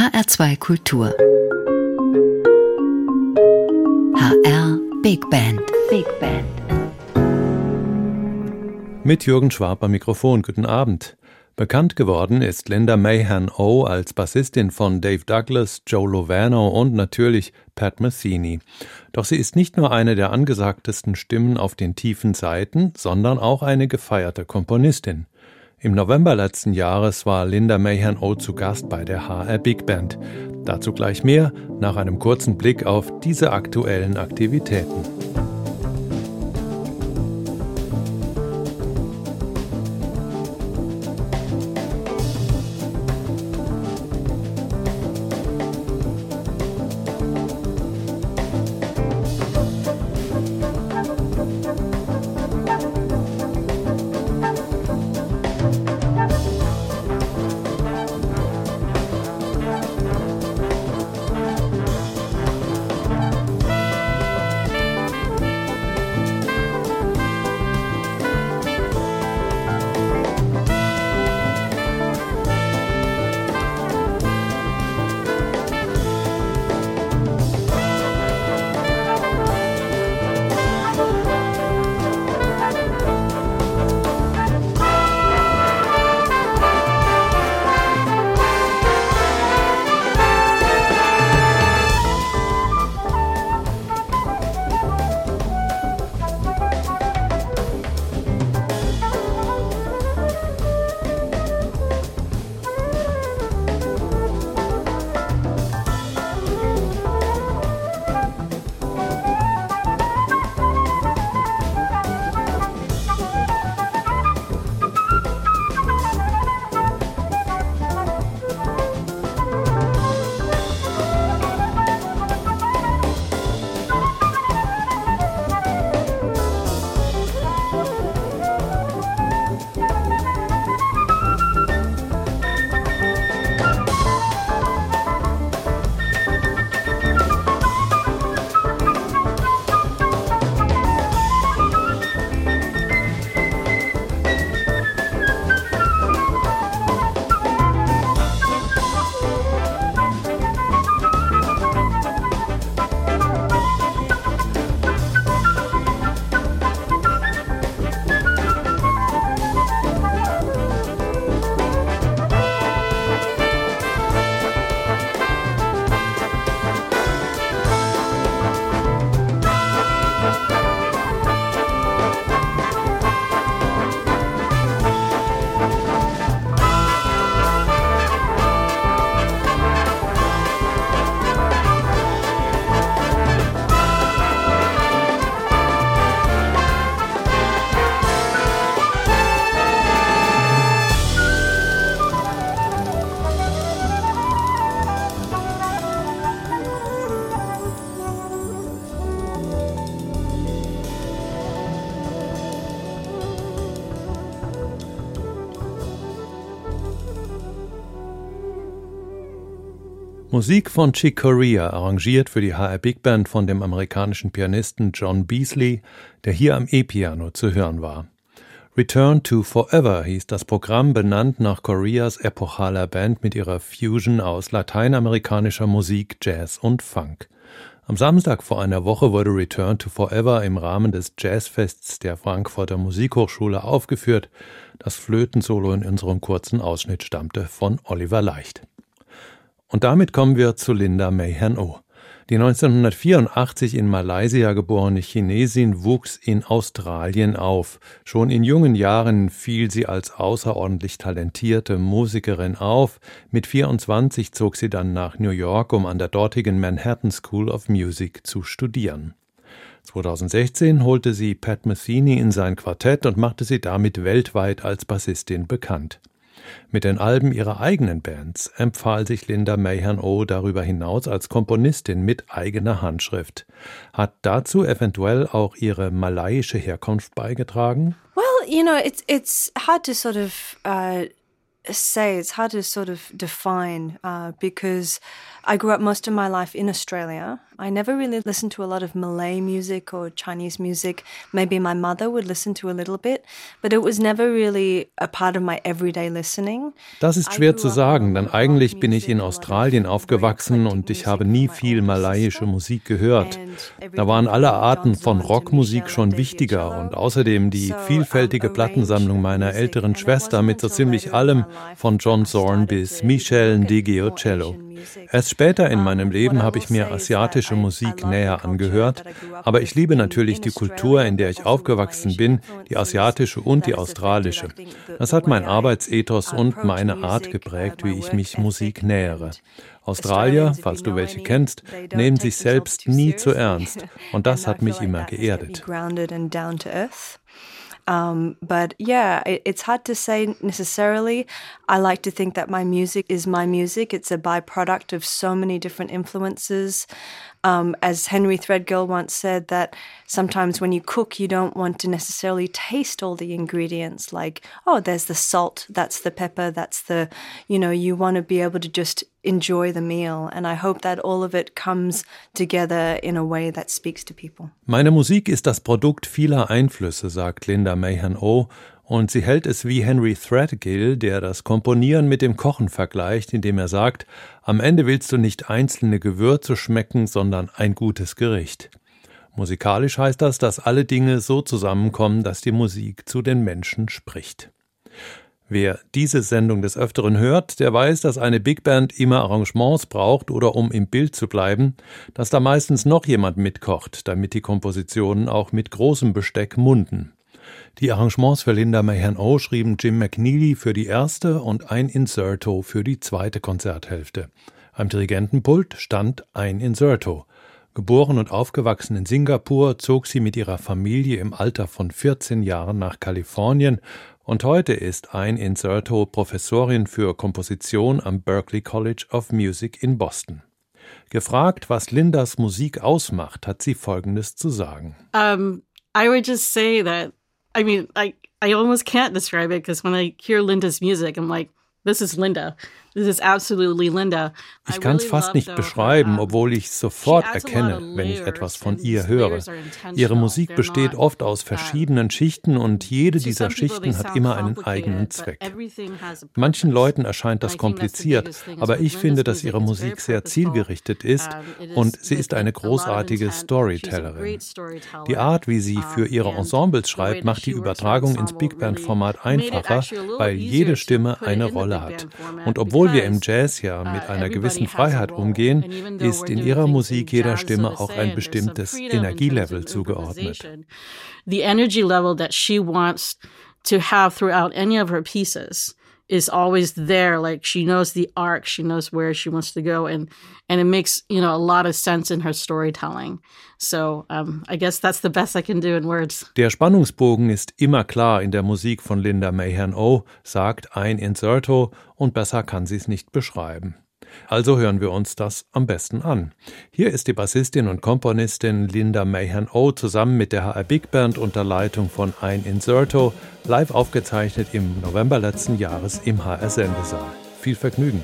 HR2 Kultur. HR Big Band. Big Band. Mit Jürgen Schwab am Mikrofon. Guten Abend. Bekannt geworden ist Linda Mahan O als Bassistin von Dave Douglas, Joe Lovano und natürlich Pat Metheny. Doch sie ist nicht nur eine der angesagtesten Stimmen auf den tiefen Seiten, sondern auch eine gefeierte Komponistin. Im November letzten Jahres war Linda Mahan O zu Gast bei der HR Big Band. Dazu gleich mehr nach einem kurzen Blick auf diese aktuellen Aktivitäten. Musik von Chick Corea, arrangiert für die HR Big Band von dem amerikanischen Pianisten John Beasley, der hier am E-Piano zu hören war. Return to Forever hieß das Programm, benannt nach Coreas epochaler Band mit ihrer Fusion aus lateinamerikanischer Musik, Jazz und Funk. Am Samstag vor einer Woche wurde Return to Forever im Rahmen des Jazzfests der Frankfurter Musikhochschule aufgeführt. Das Flötensolo in unserem kurzen Ausschnitt stammte von Oliver Leicht. Und damit kommen wir zu Linda Mayhan O. Die 1984 in Malaysia geborene Chinesin wuchs in Australien auf. Schon in jungen Jahren fiel sie als außerordentlich talentierte Musikerin auf. Mit 24 zog sie dann nach New York, um an der dortigen Manhattan School of Music zu studieren. 2016 holte sie Pat Metheny in sein Quartett und machte sie damit weltweit als Bassistin bekannt. Mit den Alben ihrer eigenen Bands empfahl sich Linda Mayhan O darüber hinaus als Komponistin mit eigener Handschrift. Hat dazu eventuell auch ihre malaiische Herkunft beigetragen? Well, you know, it's it's hard to sort of uh say. It's hard to sort of define uh, because I grew up most of my life in Australia. I never really listened to a lot of Malay music or Chinese music. Maybe my mother would listen to a little bit, but it was never really a part of my everyday listening. Das ist schwer zu sagen, denn eigentlich bin ich in Australien aufgewachsen und ich habe nie viel malaiische Musik gehört. Da waren alle Arten von Rockmusik schon wichtiger und außerdem die vielfältige Plattensammlung meiner älteren Schwester mit so ziemlich allem von John Zorn bis Michel Ndigio Cello. Erst später in meinem Leben habe ich mir asiatische Musik näher angehört, aber ich liebe natürlich die Kultur, in der ich aufgewachsen bin, die asiatische und die australische. Das hat mein Arbeitsethos und meine Art geprägt, wie ich mich Musik nähere. Australier, falls du welche kennst, nehmen sich selbst nie zu ernst und das hat mich immer geerdet. Um, but yeah, it, it's hard to say necessarily. I like to think that my music is my music. It's a byproduct of so many different influences. Um, as Henry Threadgill once said, that sometimes when you cook, you don't want to necessarily taste all the ingredients. Like, oh, there's the salt, that's the pepper, that's the, you know, you want to be able to just enjoy the meal. And I hope that all of it comes together in a way that speaks to people. Meine Musik ist das Produkt vieler Einflüsse, sagt Linda Mahan O. Und sie hält es wie Henry Threadgill, der das Komponieren mit dem Kochen vergleicht, indem er sagt, am Ende willst du nicht einzelne Gewürze schmecken, sondern ein gutes Gericht. Musikalisch heißt das, dass alle Dinge so zusammenkommen, dass die Musik zu den Menschen spricht. Wer diese Sendung des Öfteren hört, der weiß, dass eine Big Band immer Arrangements braucht oder um im Bild zu bleiben, dass da meistens noch jemand mitkocht, damit die Kompositionen auch mit großem Besteck munden. Die Arrangements für Linda Mahan O schrieben Jim McNeely für die erste und ein Inserto für die zweite Konzerthälfte. Am Dirigentenpult stand ein Inserto. Geboren und aufgewachsen in Singapur, zog sie mit ihrer Familie im Alter von 14 Jahren nach Kalifornien und heute ist ein Inserto Professorin für Komposition am Berklee College of Music in Boston. Gefragt, was Lindas Musik ausmacht, hat sie Folgendes zu sagen. Um, I would just say that I mean, I I almost can't describe it because when I hear Linda's music, I'm like, this is Linda. This is absolutely Linda. Ich kann es fast nicht beschreiben, obwohl ich sofort erkenne, wenn ich etwas von ihr höre. Ihre Musik besteht oft aus verschiedenen Schichten und jede dieser Schichten hat immer einen eigenen Zweck. Manchen Leuten erscheint das kompliziert, aber ich finde, dass ihre Musik sehr zielgerichtet ist und sie ist eine großartige Storytellerin. Die Art, wie sie für ihre Ensembles schreibt, macht die Übertragung ins Big Band Format einfacher, weil jede Stimme eine Rolle hat. Und obwohl obwohl wir im Jazz ja mit einer gewissen Freiheit umgehen, ist in ihrer Musik jeder Stimme auch ein bestimmtes Energielevel zugeordnet. The energy level that she wants to have throughout any of her pieces is always there. Like she knows the arc she knows where she wants to go and and it makes you know a lot of sense in her storytelling. So um, i guess that's the best i can do in words. Der spannungsbogen ist immer klar in der musik von linda mahan o sagt ein inserto und besser kann sie es nicht beschreiben also hören wir uns das am besten an. Hier ist die Bassistin und Komponistin Linda Mahan O zusammen mit der HR Big Band unter Leitung von Ein Inserto live aufgezeichnet im November letzten Jahres im HR Sendesaal. Viel Vergnügen!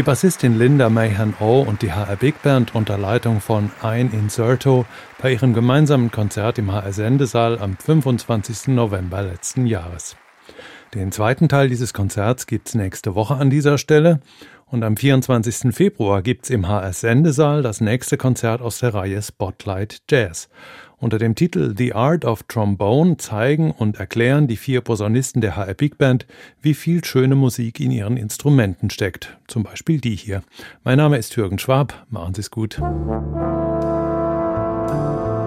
Die Bassistin Linda Mahan O und die HR Big Band unter Leitung von Ein Inserto bei ihrem gemeinsamen Konzert im HR Sendesaal am 25. November letzten Jahres. Den zweiten Teil dieses Konzerts gibt's nächste Woche an dieser Stelle und am 24. Februar gibt's im HR Sendesaal das nächste Konzert aus der Reihe Spotlight Jazz. Unter dem Titel The Art of Trombone zeigen und erklären die vier Posaunisten der HR Big Band, wie viel schöne Musik in ihren Instrumenten steckt. Zum Beispiel die hier. Mein Name ist Jürgen Schwab. Machen Sie es gut. Música